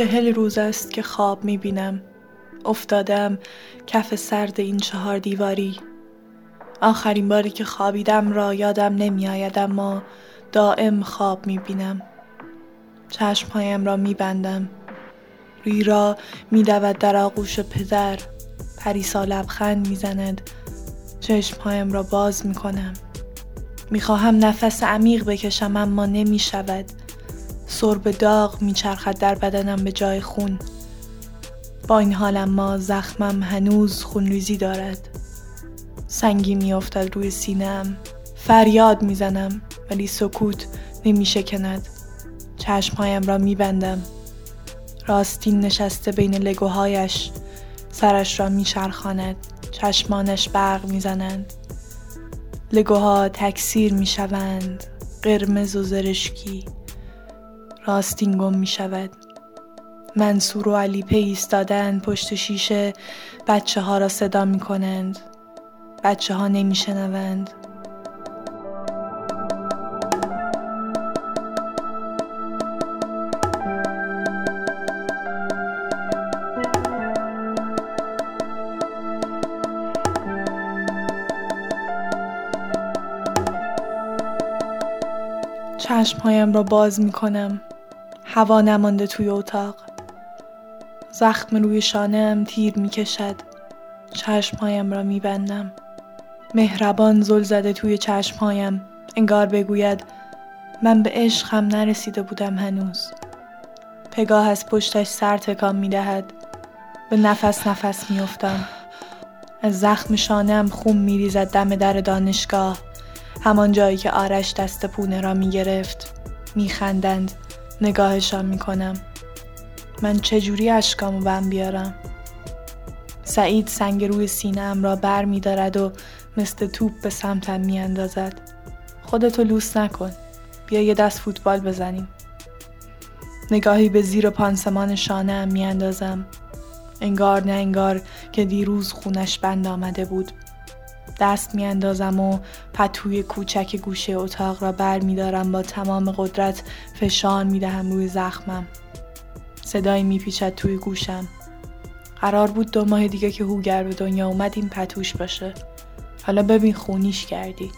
چهل روز است که خواب می بینم افتادم کف سرد این چهار دیواری. آخرین باری که خوابیدم را یادم نمی آید اما دائم خواب می بینم چشمهایم را می بندم ریرا می دود در آغوش پدر. پریسا لبخند می زند چشمهایم را باز می کنم می خواهم نفس عمیق بکشم اما نمی شود سرب داغ می چرخد در بدنم به جای خون. با این حال اما زخمم هنوز خونریزی دارد. سنگی میافتد روی سینم. فریاد می‌زنم ولی سکوت نمی شکند چشمهایم را میبندم. راستین نشسته بین لگوهایش. سرش را میچرخاند. چشمانش برق می‌زنند. لگوها تکثیر می‌شوند. قرمز و زرشکی. راستین گم می‌شود منصور و علی پی ایستادند پشت شیشه بچه ها را صدا می کنند. بچه ها نمی شنوند. چشمهایم را باز می کنم. هوا نمانده توی اتاق. زخم روی شانم تیر می کشد چشمهایم را می بندم مهربان زل زده توی چشمهایم. انگار بگوید من به عشقم نرسیده بودم هنوز. پگاه از پشتش سر تکان می دهد به نفس نفس می افتم. از زخم شانم خون می ریزد دم در دانشگاه. همان جایی که آرش دست پونه را می گرفت می خندند نگاهشان می کنم من چجوری اشکامو بم بیارم؟ سعید سنگ روی سینه را بر می دارد و مثل توپ به سمتم می اندازد خودتو لوس نکن. بیا یه دست فوتبال بزنیم. نگاهی به زیر پانسمان شانه هم می اندازم. انگار نه انگار که دیروز خونش بند آمده بود. دست می اندازم و پتوی کوچک گوشه اتاق را بر می دارم با تمام قدرت فشار می دهم روی زخمم. صدایی می پیچد توی گوشم. قرار بود دو ماه دیگه که هوگر به دنیا اومد این پتوش باشه. حالا ببین خونیش کردی.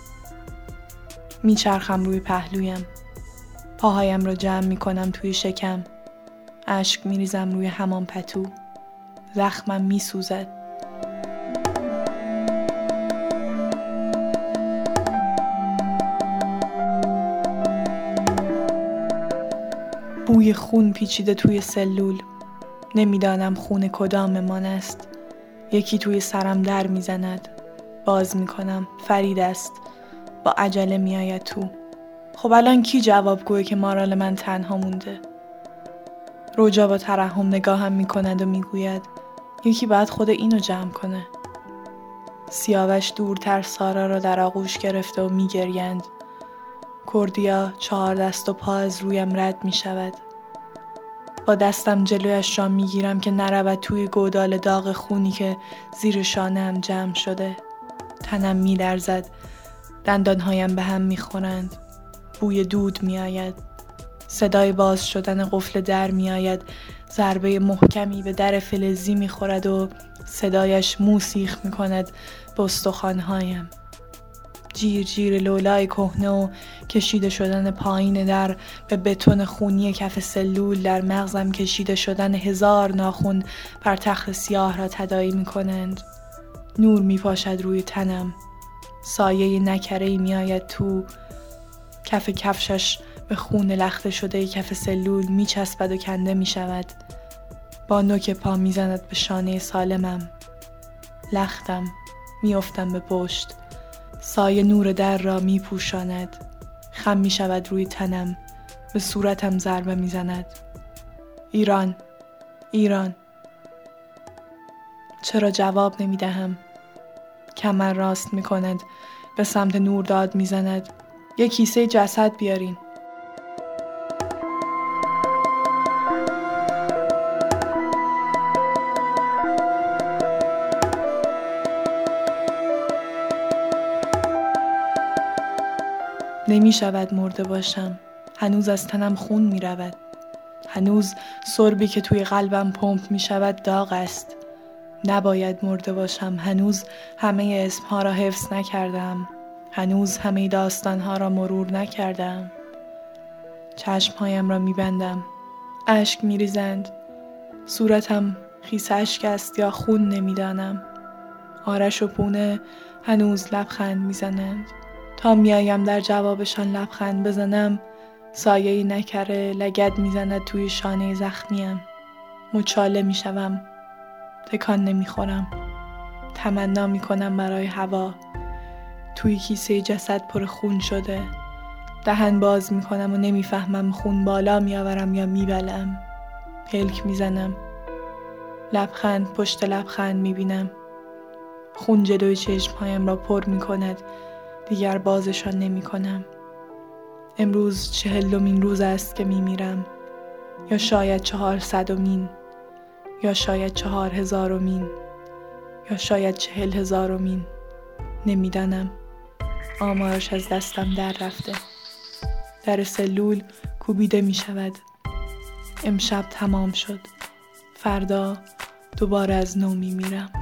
میچرخم روی پهلویم. پاهایم را جمع می کنم توی شکم. اشک می ریزم روی همان پتو. زخمم می بوی خون پیچیده توی سلول. نمی‌دانم خون کداممان است. یکی توی سرم در می‌زند. باز می‌کنم فرید است. با عجله میآید تو. خب الان کی جواب گوه که مارال من تنها مونده؟ روجا با ترحم نگاهم می‌کند و می‌گوید یکی باید خود اینو جمع کنه. سیاوش دورتر سارا را در آغوش گرفته و میگریند. کردیا چهار دست و پا از رویم رد می شود. با دستم جلویش را می گیرم که نرود توی گودال داغ خونی که زیر شانم جمع شده. تنم می درزد. دندانهایم به هم می خورند. بوی دود می آید. صدای باز شدن قفل در می آید. ضربه محکمی به در فلزی می خورد و صدایش موسیخ می کند به استخوانهایم. جیر جیر لولای کهنه و کشیده شدن پایین در به بتون خونی کف سلول در مغزم کشیده شدن هزار ناخون بر تخت سیاه را تدایی می کنند. نور می پاشد روی تنم. سایه نکره می آید تو. کف کفشش به خون لخته شده کف سلول می چسبد و کنده می شود. با نوک پا می زند به شانه سالمم. لختم. میافتم به پشت. سایه نور در را می پوشاند. خم می شود روی تنم. به صورتم ضربه می زند. ایران ایران چرا جواب نمی دهم؟ کمر راست می کند. به سمت نور داد می زند. یک کیسه جسد بیارین. نمی شود مرده باشم. هنوز از تنم خون می رود. هنوز سربی که توی قلبم پمپ می شود داغ است. نباید مرده باشم. هنوز همه اسمها را حفظ نکردم. هنوز همه داستانها را مرور نکردم. چشمهایم را میبندم اشک میریزند صورتم خیس اشک است یا خون نمی‌دانم آرش و پونه هنوز لبخند می‌زنند میایم در جوابشان لبخند بزنم سایه نکره لگد می‌زند توی شانه زخمیم. مچاله می‌شوم تکان نمی‌خورم. تمنا می‌کنم برای هوا. توی کیسه جسد پر خون شده. دهن باز می‌کنم و نمی‌فهمم خون بالا میآورم یا میبلم. پلک می‌زنم. لبخند پشت لبخند می‌بینم. خون جلوی چشمهایم را پر می‌کند. دیگر بازشان نمی‌کنم امروز چهلمین روز است که میمیرم یا شاید چهار صدمین یا شاید چهار هزارمین یا شاید چهل هزارمین نمی‌دانم. آمارش از دستم در رفته. در سلول کوبیده می شود. امشب تمام شد. فردا دوباره از نو می میرم.